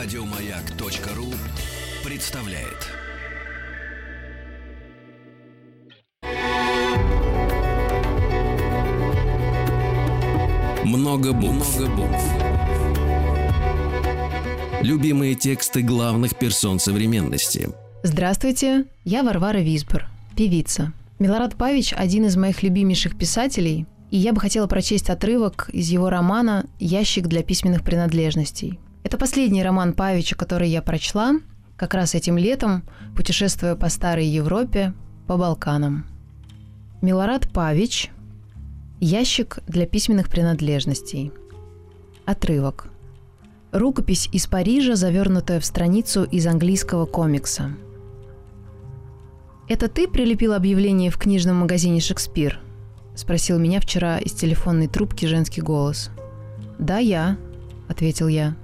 Радиомаяк.ру представляет. Много букв. Много букв. Любимые тексты главных персон современности. Здравствуйте, я Варвара Висбор, певица. Милорад Павич – один из моих любимейших писателей, и я бы хотела прочесть отрывок из его романа «Ящик для письменных принадлежностей». Это последний роман Павича, который я прочла, как раз этим летом, путешествуя по старой Европе, по Балканам. Милорад Павич «Ящик для письменных принадлежностей». Отрывок. Рукопись из Парижа, завернутая в страницу из английского комикса. «Это ты прилепил объявление в книжном магазине «Шекспир»?» – спросил меня вчера из телефонной трубки женский голос. «Да, я», – ответил я.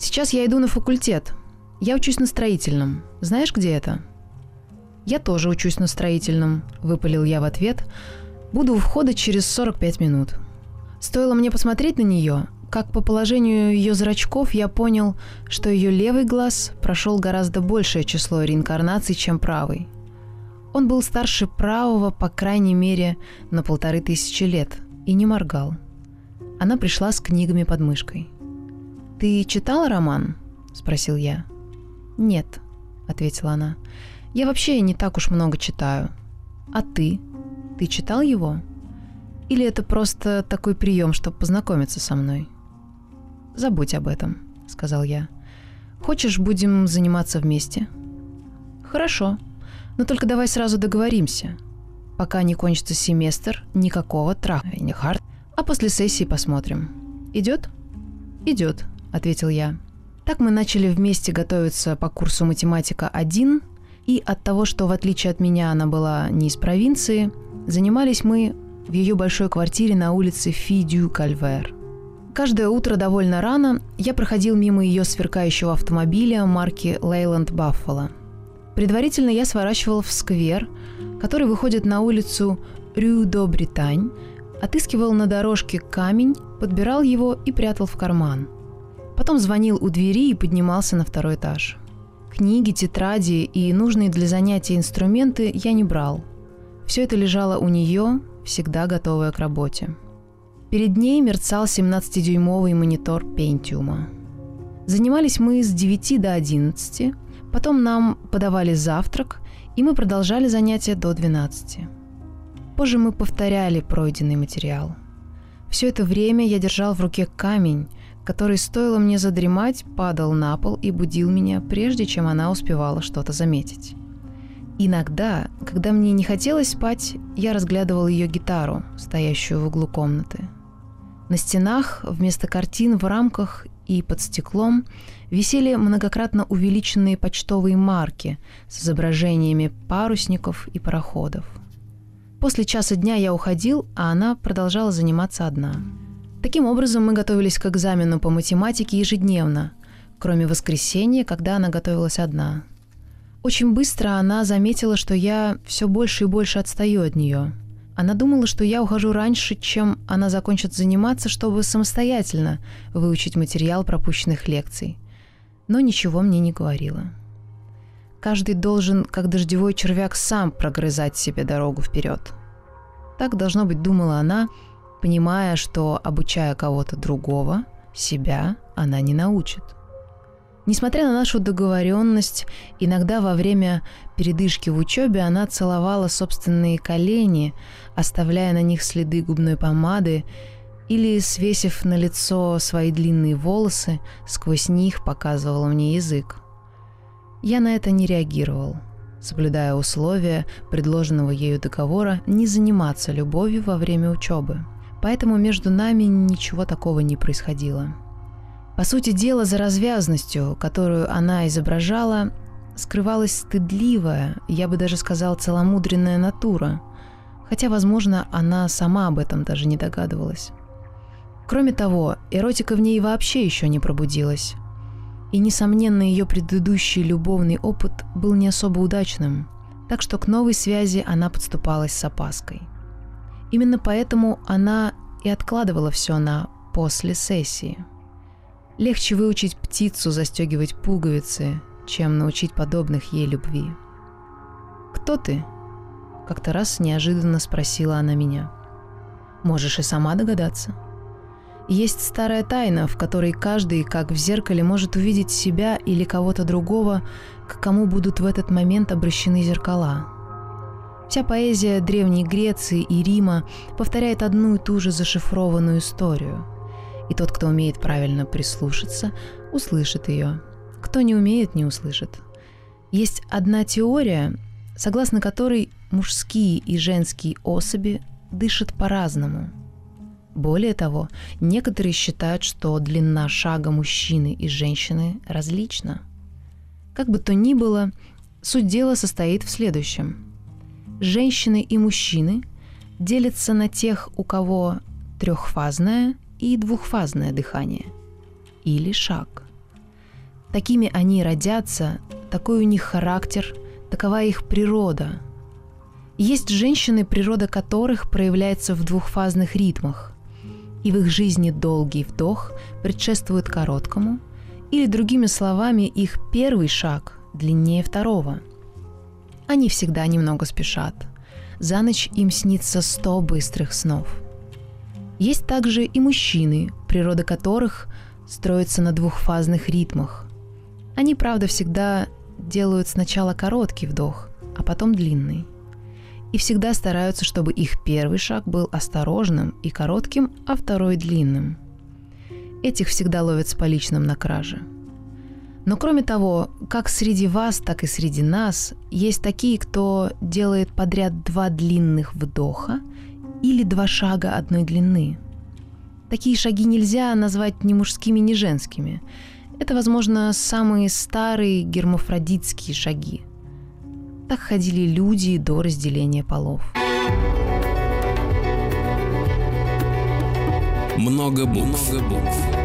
«Сейчас я иду на факультет. Я учусь на строительном. Знаешь, где это?» «Я тоже учусь на строительном», – выпалил я в ответ – Буду у входа через 45 минут. Стоило мне посмотреть на нее, как по положению ее зрачков я понял, что ее левый глаз прошел гораздо большее число реинкарнаций, чем правый. Он был старше правого, по крайней мере, на полторы тысячи лет и не моргал. Она пришла с книгами под мышкой. «Ты читала роман?» – спросил я. «Нет», – ответила она. «Я вообще не так уж много читаю. А ты?» Ты читал его? Или это просто такой прием, чтобы познакомиться со мной? Забудь об этом, сказал я. Хочешь, будем заниматься вместе? Хорошо, но только давай сразу договоримся. Пока не кончится семестр, никакого трахания, хард, а после сессии посмотрим. Идет? Идет, ответил я. Так мы начали вместе готовиться по курсу математика 1, и от того, что в отличие от меня она была не из провинции, Занимались мы в ее большой квартире на улице Фий-дю-Кальвер. Каждое утро довольно рано я проходил мимо ее сверкающего автомобиля марки Leyland Buffalo. Предварительно я сворачивал в сквер, который выходит на улицу Рю до Британь, отыскивал на дорожке камень, подбирал его и прятал в карман. Потом звонил у двери и поднимался на второй этаж. Книги, тетради и нужные для занятия инструменты я не брал – все это лежало у нее, всегда готовая к работе. Перед ней мерцал 17-дюймовый монитор Пентиума. Занимались мы с 9 до 11, потом нам подавали завтрак, и мы продолжали занятия до 12. Позже мы повторяли пройденный материал. Все это время я держал в руке камень, который, стоило мне задремать, падал на пол и будил меня, прежде чем она успевала что-то заметить. Иногда, когда мне не хотелось спать, я разглядывал ее гитару, стоящую в углу комнаты. На стенах вместо картин в рамках и под стеклом висели многократно увеличенные почтовые марки с изображениями парусников и пароходов. После часа дня я уходил, а она продолжала заниматься одна. Таким образом, мы готовились к экзамену по математике ежедневно, кроме воскресенья, когда она готовилась одна. Очень быстро она заметила, что я все больше и больше отстаю от нее. Она думала, что я ухожу раньше, чем она закончит заниматься, чтобы самостоятельно выучить материал пропущенных лекций. Но ничего мне не говорила. Каждый должен, как дождевой червяк, сам прогрызать себе дорогу вперед. Так, должно быть, думала она, понимая, что, обучая кого-то другого, себя она не научит – Несмотря на нашу договоренность, иногда во время передышки в учебе она целовала собственные колени, оставляя на них следы губной помады, или, свесив на лицо свои длинные волосы, сквозь них показывала мне язык. Я на это не реагировал, соблюдая условия предложенного ею договора не заниматься любовью во время учебы. Поэтому между нами ничего такого не происходило. По сути дела, за развязностью, которую она изображала, скрывалась стыдливая, я бы даже сказал, целомудренная натура, хотя, возможно, она сама об этом даже не догадывалась. Кроме того, эротика в ней вообще еще не пробудилась. И, несомненно, ее предыдущий любовный опыт был не особо удачным, так что к новой связи она подступалась с опаской. Именно поэтому она и откладывала все на «после сессии». Легче выучить птицу застегивать пуговицы, чем научить подобных ей любви. «Кто ты?» — как-то раз неожиданно спросила она меня. «Можешь и сама догадаться». Есть старая тайна, в которой каждый, как в зеркале, может увидеть себя или кого-то другого, к кому будут в этот момент обращены зеркала. Вся поэзия Древней Греции и Рима повторяет одну и ту же зашифрованную историю. И тот, кто умеет правильно прислушаться, услышит ее. Кто не умеет, не услышит. Есть одна теория, согласно которой мужские и женские особи дышат по-разному – более того, некоторые считают, что длина шага мужчины и женщины различна. Как бы то ни было, суть дела состоит в следующем. Женщины и мужчины делятся на тех, у кого трехфазное и двухфазное дыхание, или шаг. Такими они родятся, такой у них характер, такова их природа. Есть женщины, природа которых проявляется в двухфазных ритмах, и в их жизни долгий вдох предшествует короткому, или другими словами, их первый шаг длиннее второго. Они всегда немного спешат. За ночь им снится сто быстрых снов. Есть также и мужчины, природа которых строится на двухфазных ритмах. Они, правда, всегда делают сначала короткий вдох, а потом длинный – и всегда стараются, чтобы их первый шаг был осторожным и коротким, а второй длинным. Этих всегда ловят с поличным на краже. Но кроме того, как среди вас, так и среди нас есть такие, кто делает подряд два длинных вдоха или два шага одной длины. Такие шаги нельзя назвать ни мужскими, ни женскими. Это, возможно, самые старые гермафродитские шаги – так ходили люди до разделения полов. Много букв. Много букв.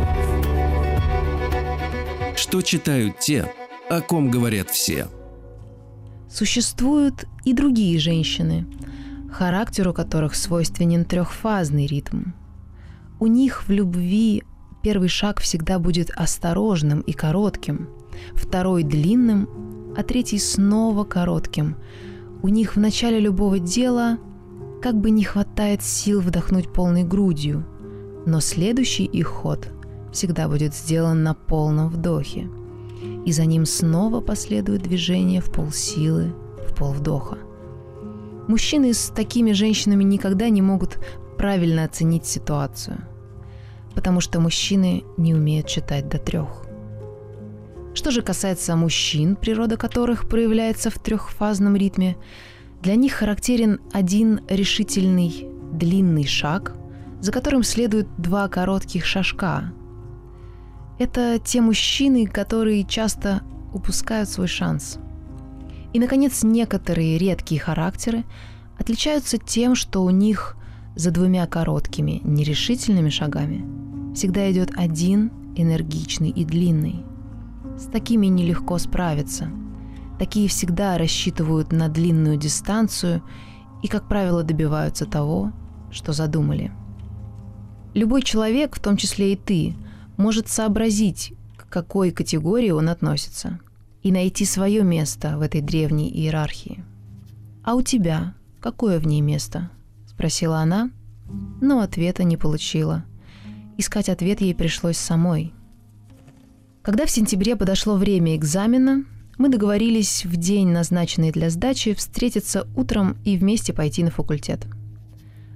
Что читают те, о ком говорят все? Существуют и другие женщины, характеру которых свойственен трехфазный ритм. У них в любви первый шаг всегда будет осторожным и коротким, второй длинным, а третий снова коротким. У них в начале любого дела как бы не хватает сил вдохнуть полной грудью, но следующий их ход всегда будет сделан на полном вдохе, и за ним снова последует движение в полсилы, в полвдоха. Мужчины с такими женщинами никогда не могут правильно оценить ситуацию, потому что мужчины не умеют читать до трех. Что же касается мужчин, природа которых проявляется в трехфазном ритме, для них характерен один решительный длинный шаг, за которым следуют два коротких шажка. Это те мужчины, которые часто упускают свой шанс. И, наконец, некоторые редкие характеры отличаются тем, что у них за двумя короткими нерешительными шагами всегда идет один энергичный и длинный – с такими нелегко справиться. Такие всегда рассчитывают на длинную дистанцию и, как правило, добиваются того, что задумали. Любой человек, в том числе и ты, может сообразить, к какой категории он относится, и найти свое место в этой древней иерархии. «А у тебя какое в ней место?» – спросила она, но ответа не получила. Искать ответ ей пришлось самой – когда в сентябре подошло время экзамена, мы договорились в день, назначенный для сдачи, встретиться утром и вместе пойти на факультет.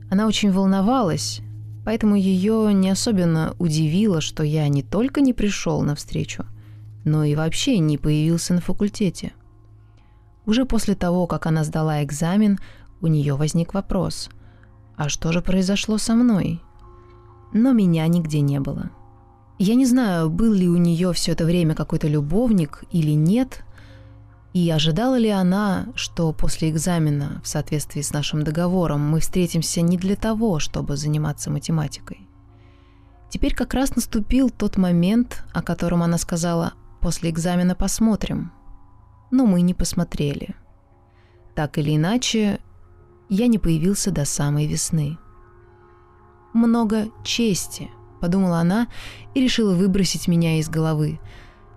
Она очень волновалась, поэтому ее не особенно удивило, что я не только не пришел на встречу, но и вообще не появился на факультете. Уже после того, как она сдала экзамен, у нее возник вопрос, а что же произошло со мной? Но меня нигде не было – я не знаю, был ли у нее все это время какой-то любовник или нет, и ожидала ли она, что после экзамена, в соответствии с нашим договором, мы встретимся не для того, чтобы заниматься математикой. Теперь как раз наступил тот момент, о котором она сказала «после экзамена посмотрим». Но мы не посмотрели. Так или иначе, я не появился до самой весны. Много чести – подумала она и решила выбросить меня из головы.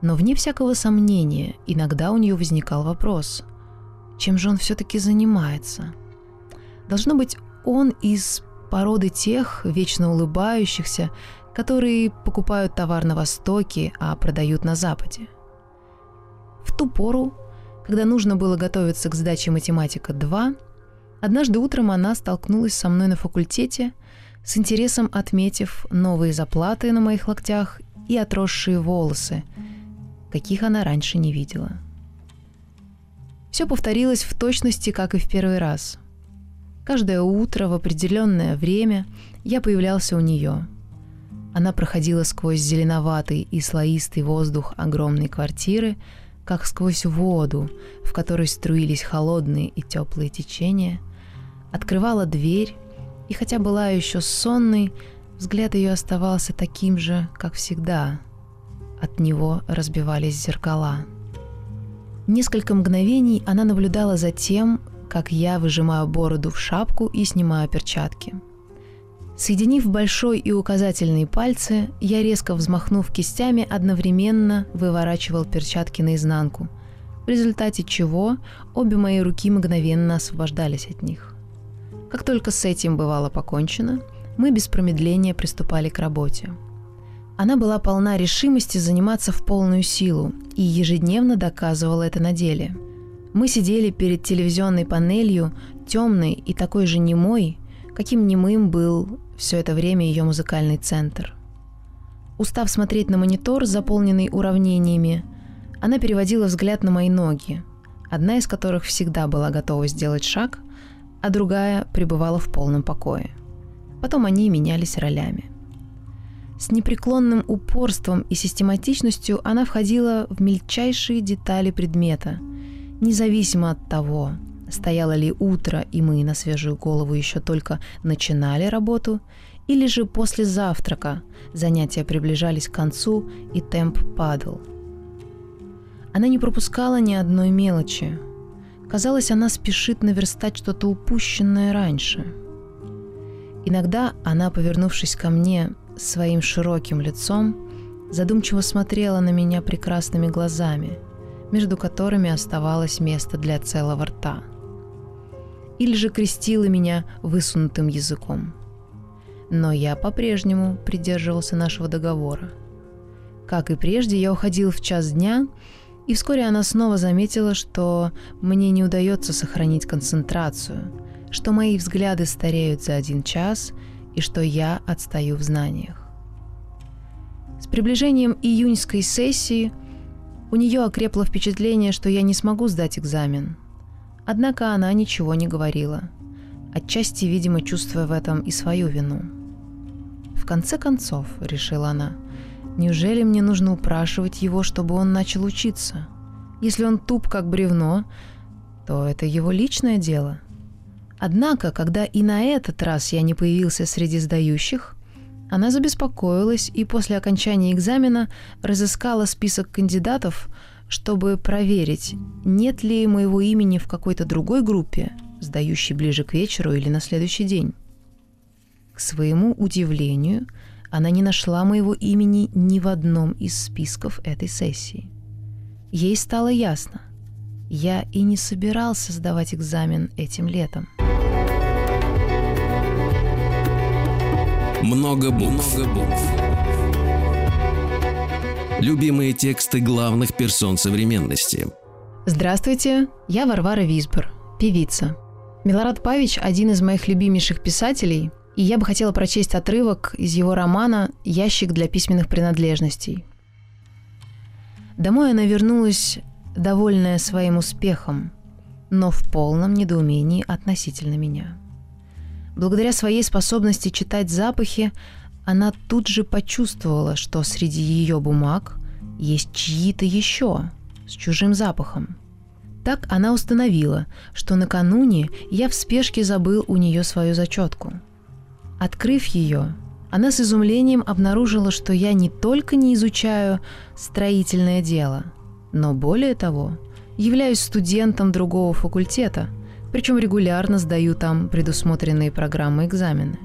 Но вне всякого сомнения, иногда у нее возникал вопрос, чем же он все-таки занимается? Должно быть, он из породы тех, вечно улыбающихся, которые покупают товар на Востоке, а продают на Западе. В ту пору, когда нужно было готовиться к сдаче математика 2, однажды утром она столкнулась со мной на факультете, с интересом отметив новые заплаты на моих локтях и отросшие волосы, каких она раньше не видела. Все повторилось в точности, как и в первый раз. Каждое утро в определенное время я появлялся у нее. Она проходила сквозь зеленоватый и слоистый воздух огромной квартиры, как сквозь воду, в которой струились холодные и теплые течения, открывала дверь, и хотя была еще сонной, взгляд ее оставался таким же, как всегда. От него разбивались зеркала. Несколько мгновений она наблюдала за тем, как я выжимаю бороду в шапку и снимаю перчатки. Соединив большой и указательные пальцы, я резко взмахнув кистями, одновременно выворачивал перчатки наизнанку, в результате чего обе мои руки мгновенно освобождались от них. Как только с этим бывало покончено, мы без промедления приступали к работе. Она была полна решимости заниматься в полную силу и ежедневно доказывала это на деле – мы сидели перед телевизионной панелью, темной и такой же немой, каким немым был все это время ее музыкальный центр. Устав смотреть на монитор, заполненный уравнениями, она переводила взгляд на мои ноги, одна из которых всегда была готова сделать шаг, а другая пребывала в полном покое. Потом они менялись ролями. С непреклонным упорством и систематичностью она входила в мельчайшие детали предмета – Независимо от того, стояло ли утро, и мы на свежую голову еще только начинали работу, или же после завтрака занятия приближались к концу и темп падал. Она не пропускала ни одной мелочи. Казалось, она спешит наверстать что-то упущенное раньше. Иногда она, повернувшись ко мне своим широким лицом, задумчиво смотрела на меня прекрасными глазами – между которыми оставалось место для целого рта. Или же крестила меня высунутым языком. Но я по-прежнему придерживался нашего договора. Как и прежде, я уходил в час дня, и вскоре она снова заметила, что мне не удается сохранить концентрацию, что мои взгляды стареют за один час и что я отстаю в знаниях. С приближением июньской сессии у нее окрепло впечатление, что я не смогу сдать экзамен. Однако она ничего не говорила, отчасти, видимо, чувствуя в этом и свою вину. В конце концов, решила она, неужели мне нужно упрашивать его, чтобы он начал учиться? Если он туп как бревно, то это его личное дело. Однако, когда и на этот раз я не появился среди сдающих, она забеспокоилась и после окончания экзамена разыскала список кандидатов, чтобы проверить, нет ли моего имени в какой-то другой группе, сдающей ближе к вечеру или на следующий день. К своему удивлению, она не нашла моего имени ни в одном из списков этой сессии. Ей стало ясно. Я и не собирался сдавать экзамен этим летом. Много букв. Много букв. Любимые тексты главных персон современности. Здравствуйте, я Варвара Висбор, певица. Милорад Павич – один из моих любимейших писателей, и я бы хотела прочесть отрывок из его романа «Ящик для письменных принадлежностей». Домой она вернулась, довольная своим успехом, но в полном недоумении относительно меня – Благодаря своей способности читать запахи, она тут же почувствовала, что среди ее бумаг есть чьи-то еще с чужим запахом. Так она установила, что накануне я в спешке забыл у нее свою зачетку. Открыв ее, она с изумлением обнаружила, что я не только не изучаю строительное дело, но более того, являюсь студентом другого факультета – причем регулярно сдаю там предусмотренные программы экзамены.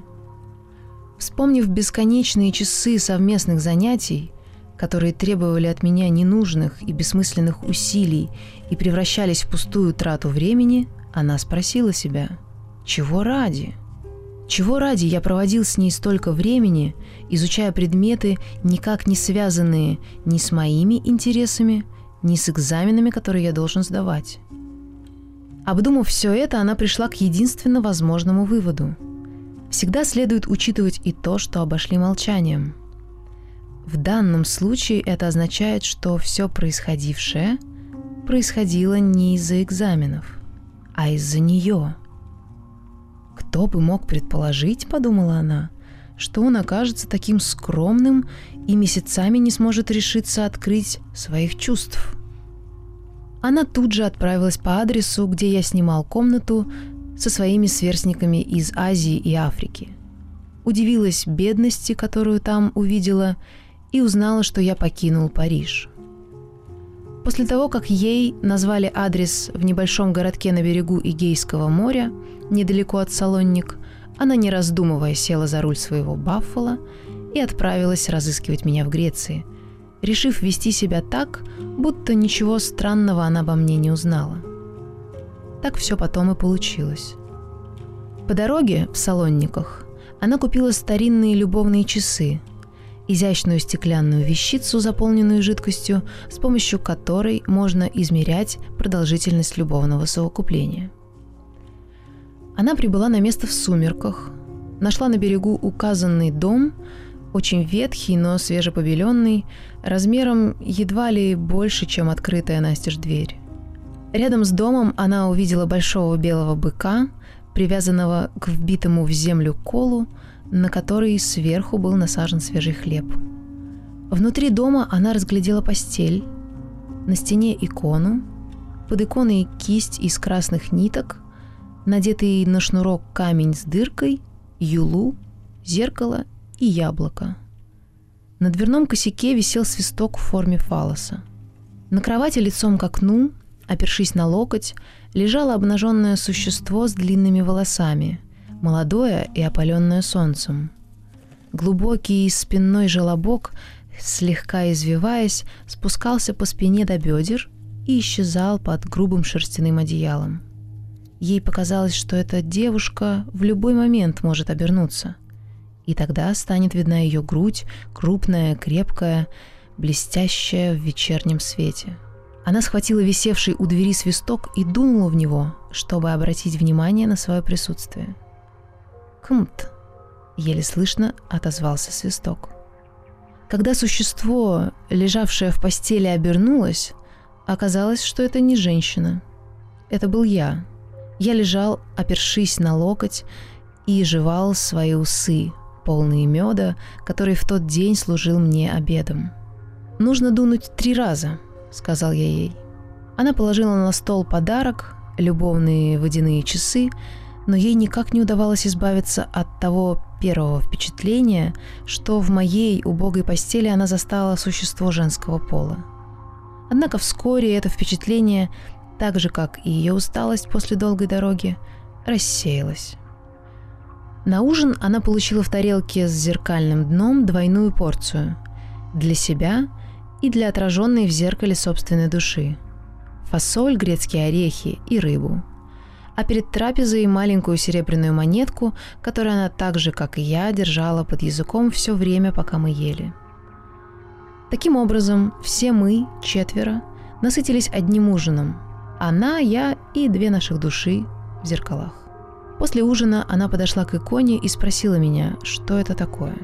Вспомнив бесконечные часы совместных занятий, которые требовали от меня ненужных и бессмысленных усилий и превращались в пустую трату времени, она спросила себя, чего ради? Чего ради я проводил с ней столько времени, изучая предметы, никак не связанные ни с моими интересами, ни с экзаменами, которые я должен сдавать? Обдумав все это, она пришла к единственно возможному выводу. Всегда следует учитывать и то, что обошли молчанием. В данном случае это означает, что все происходившее происходило не из-за экзаменов, а из-за нее. Кто бы мог предположить, подумала она, что он окажется таким скромным и месяцами не сможет решиться открыть своих чувств. Она тут же отправилась по адресу, где я снимал комнату со своими сверстниками из Азии и Африки. Удивилась бедности, которую там увидела, и узнала, что я покинул Париж. После того, как ей назвали адрес в небольшом городке на берегу Игейского моря, недалеко от Салонник, она, не раздумывая, села за руль своего Баффала и отправилась разыскивать меня в Греции – решив вести себя так, будто ничего странного она обо мне не узнала. Так все потом и получилось. По дороге в Салонниках она купила старинные любовные часы, изящную стеклянную вещицу, заполненную жидкостью, с помощью которой можно измерять продолжительность любовного совокупления. Она прибыла на место в сумерках, нашла на берегу указанный дом – очень ветхий, но свежепобеленный, размером едва ли больше, чем открытая настежь дверь. Рядом с домом она увидела большого белого быка, привязанного к вбитому в землю колу, на который сверху был насажен свежий хлеб. Внутри дома она разглядела постель, на стене икону, под иконой кисть из красных ниток, надетый на шнурок камень с дыркой, юлу, зеркало и яблоко. На дверном косяке висел свисток в форме фалоса. На кровати лицом к окну, опершись на локоть, лежало обнаженное существо с длинными волосами, молодое и опаленное солнцем. Глубокий спинной желобок, слегка извиваясь, спускался по спине до бедер и исчезал под грубым шерстяным одеялом. Ей показалось, что эта девушка в любой момент может обернуться – и тогда станет видна ее грудь, крупная, крепкая, блестящая в вечернем свете. Она схватила висевший у двери свисток и дунула в него, чтобы обратить внимание на свое присутствие. «Кмт!» — еле слышно отозвался свисток. Когда существо, лежавшее в постели, обернулось, оказалось, что это не женщина. Это был я. Я лежал, опершись на локоть, и жевал свои усы, полные меда, который в тот день служил мне обедом. «Нужно дунуть три раза», — сказал я ей. Она положила на стол подарок, любовные водяные часы, но ей никак не удавалось избавиться от того первого впечатления, что в моей убогой постели она застала существо женского пола. Однако вскоре это впечатление, так же как и ее усталость после долгой дороги, рассеялось. На ужин она получила в тарелке с зеркальным дном двойную порцию для себя и для отраженной в зеркале собственной души. Фасоль, грецкие орехи и рыбу. А перед трапезой маленькую серебряную монетку, которую она так же, как и я, держала под языком все время, пока мы ели. Таким образом, все мы, четверо, насытились одним ужином. Она, я и две наших души в зеркалах. После ужина она подошла к иконе и спросила меня, что это такое.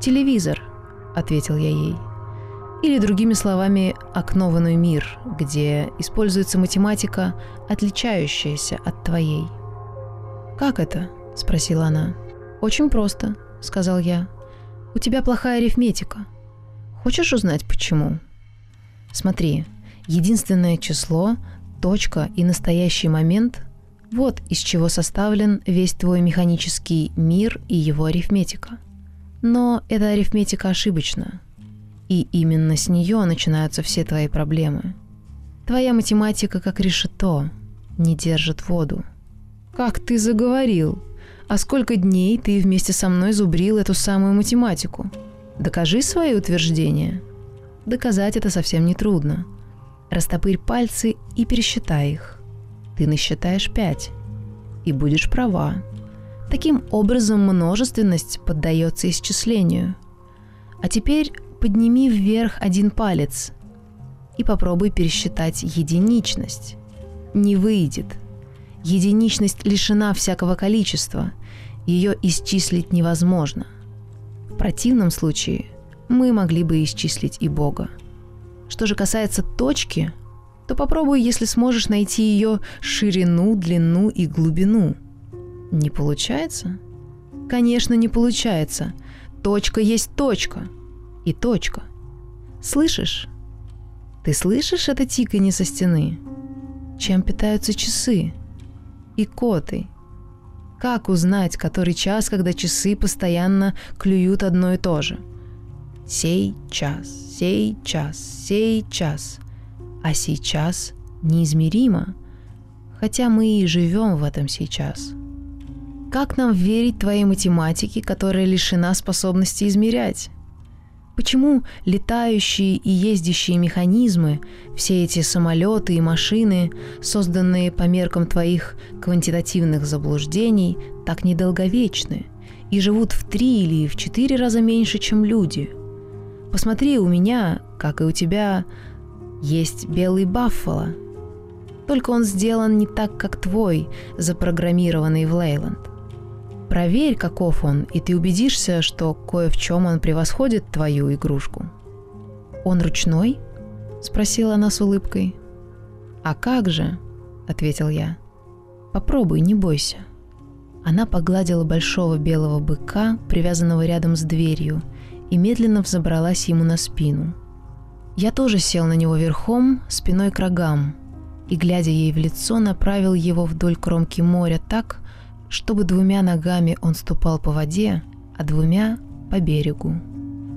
«Телевизор», — ответил я ей. Или, другими словами, окно мир, где используется математика, отличающаяся от твоей. «Как это?» — спросила она. «Очень просто», — сказал я. «У тебя плохая арифметика. Хочешь узнать, почему?» «Смотри, единственное число, точка и настоящий момент вот из чего составлен весь твой механический мир и его арифметика. Но эта арифметика ошибочна. И именно с нее начинаются все твои проблемы. Твоя математика, как решето, не держит воду. «Как ты заговорил!» А сколько дней ты вместе со мной зубрил эту самую математику? Докажи свои утверждения. Доказать это совсем не трудно. Растопырь пальцы и пересчитай их. Ты насчитаешь пять. И будешь права. Таким образом множественность поддается исчислению. А теперь подними вверх один палец и попробуй пересчитать единичность. Не выйдет. Единичность лишена всякого количества. Ее исчислить невозможно. В противном случае мы могли бы исчислить и Бога. Что же касается точки, то попробуй, если сможешь найти ее ширину, длину и глубину. Не получается? Конечно, не получается. Точка есть точка. И точка. Слышишь? Ты слышишь это тиканье со стены? Чем питаются часы? И коты? Как узнать, который час, когда часы постоянно клюют одно и то же? Сей час, сей час, сей час. А сейчас неизмеримо, хотя мы и живем в этом сейчас. Как нам верить твоей математике, которая лишена способности измерять? Почему летающие и ездящие механизмы, все эти самолеты и машины, созданные по меркам твоих квантитативных заблуждений, так недолговечны и живут в три или в четыре раза меньше, чем люди? Посмотри, у меня, как и у тебя, есть белый баффало. Только он сделан не так, как твой, запрограммированный в Лейланд. Проверь, каков он, и ты убедишься, что кое в чем он превосходит твою игрушку. «Он ручной?» – спросила она с улыбкой. «А как же?» – ответил я. «Попробуй, не бойся». Она погладила большого белого быка, привязанного рядом с дверью, и медленно взобралась ему на спину. Я тоже сел на него верхом, спиной к рогам, и, глядя ей в лицо, направил его вдоль кромки моря так, чтобы двумя ногами он ступал по воде, а двумя — по берегу.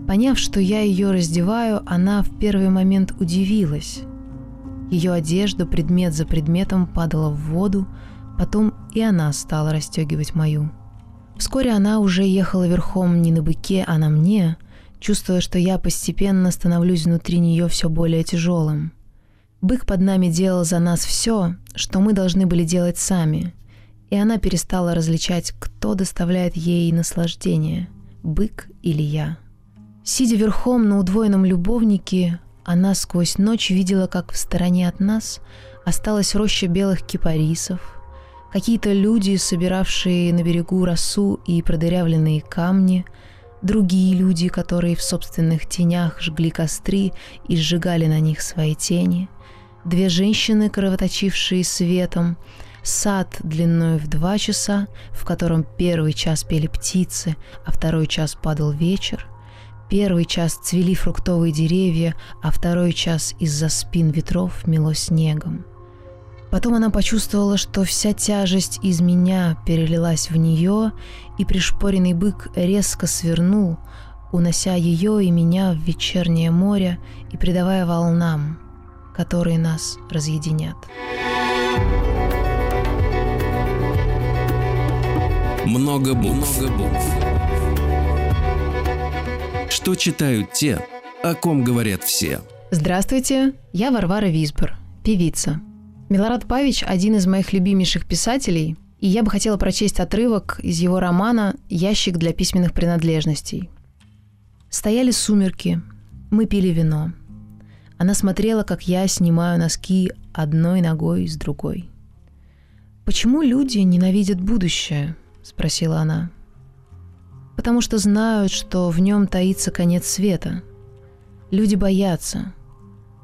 Поняв, что я ее раздеваю, она в первый момент удивилась. Ее одежда предмет за предметом падала в воду, потом и она стала расстегивать мою. Вскоре она уже ехала верхом не на быке, а на мне, чувствуя, что я постепенно становлюсь внутри нее все более тяжелым. Бык под нами делал за нас все, что мы должны были делать сами — и она перестала различать, кто доставляет ей наслаждение – бык или я. Сидя верхом на удвоенном любовнике, она сквозь ночь видела, как в стороне от нас осталась роща белых кипарисов, какие-то люди, собиравшие на берегу росу и продырявленные камни, другие люди, которые в собственных тенях жгли костры и сжигали на них свои тени, две женщины, кровоточившие светом, сад длиной в два часа, в котором первый час пели птицы, а второй час падал вечер, первый час цвели фруктовые деревья, а второй час из-за спин ветров мело снегом. Потом она почувствовала, что вся тяжесть из меня перелилась в нее, и пришпоренный бык резко свернул, унося ее и меня в вечернее море и придавая волнам, которые нас разъединят. Много букв. Много букв. Что читают те, о ком говорят все. Здравствуйте, я Варвара Висбор, певица. Милорад Павич – один из моих любимейших писателей, и я бы хотела прочесть отрывок из его романа «Ящик для письменных принадлежностей». Стояли сумерки, мы пили вино. Она смотрела, как я снимаю носки одной ногой с другой. Почему люди ненавидят будущее? — спросила она. «Потому что знают, что в нем таится конец света. Люди боятся.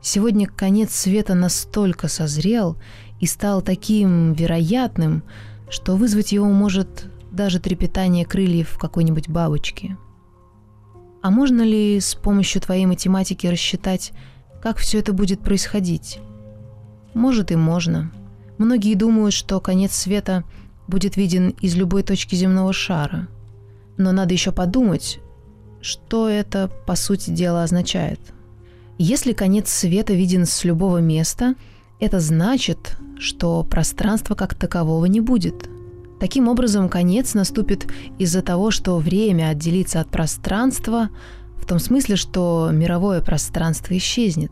Сегодня конец света настолько созрел и стал таким вероятным, что вызвать его может даже трепетание крыльев какой-нибудь бабочки. А можно ли с помощью твоей математики рассчитать, как все это будет происходить? Может и можно. Многие думают, что конец света будет виден из любой точки земного шара. Но надо еще подумать, что это, по сути дела, означает. Если конец света виден с любого места, это значит, что пространства как такового не будет. Таким образом, конец наступит из-за того, что время отделится от пространства, в том смысле, что мировое пространство исчезнет.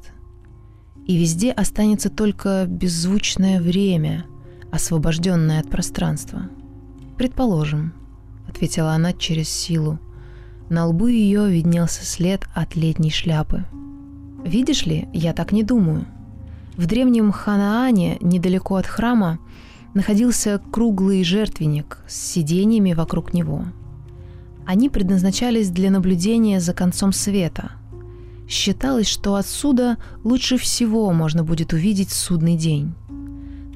И везде останется только беззвучное время, освобожденное от пространства. Предположим, ответила она через силу. На лбу ее виднелся след от летней шляпы. Видишь ли, я так не думаю. В древнем Ханаане, недалеко от храма, находился круглый жертвенник с сидениями вокруг него. Они предназначались для наблюдения за концом света. Считалось, что отсюда лучше всего можно будет увидеть судный день.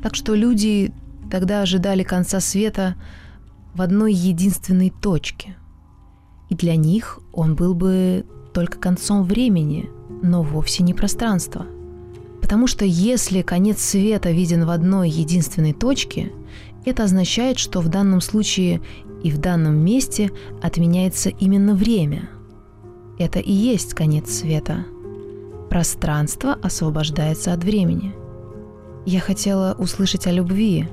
Так что люди тогда ожидали конца света в одной единственной точке. И для них он был бы только концом времени, но вовсе не пространства – Потому что если конец света виден в одной единственной точке, это означает, что в данном случае и в данном месте отменяется именно время. Это и есть конец света. Пространство освобождается от времени. Я хотела услышать о любви,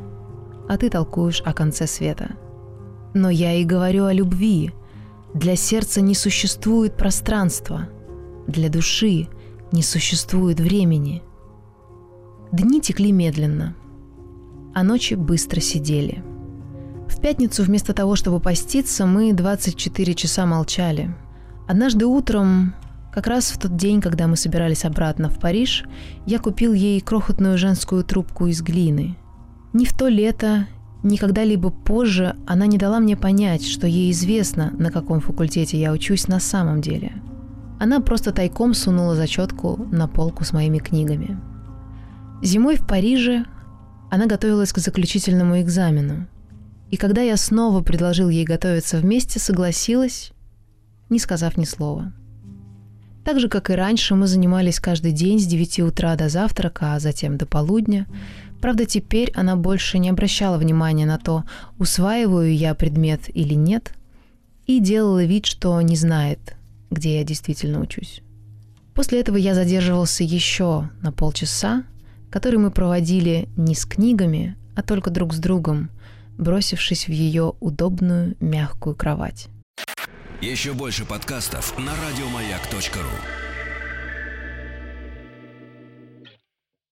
а ты толкуешь о конце света. Но я и говорю о любви. Для сердца не существует пространства. Для души не существует времени – Дни текли медленно, а ночи быстро сидели. В пятницу вместо того, чтобы поститься, мы 24 часа молчали. Однажды утром, как раз в тот день, когда мы собирались обратно в Париж, я купил ей крохотную женскую трубку из глины. Ни в то лето, ни когда-либо позже она не дала мне понять, что ей известно, на каком факультете я учусь на самом деле. Она просто тайком сунула зачетку на полку с моими книгами – Зимой в Париже она готовилась к заключительному экзамену. И когда я снова предложил ей готовиться вместе, согласилась, не сказав ни слова. Так же, как и раньше, мы занимались каждый день с 9 утра до завтрака, а затем до полудня. Правда, теперь она больше не обращала внимания на то, усваиваю я предмет или нет, и делала вид, что не знает, где я действительно учусь. После этого я задерживался еще на полчаса, который мы проводили не с книгами, а только друг с другом, бросившись в ее удобную мягкую кровать. Еще больше подкастов на радиомаяк.ру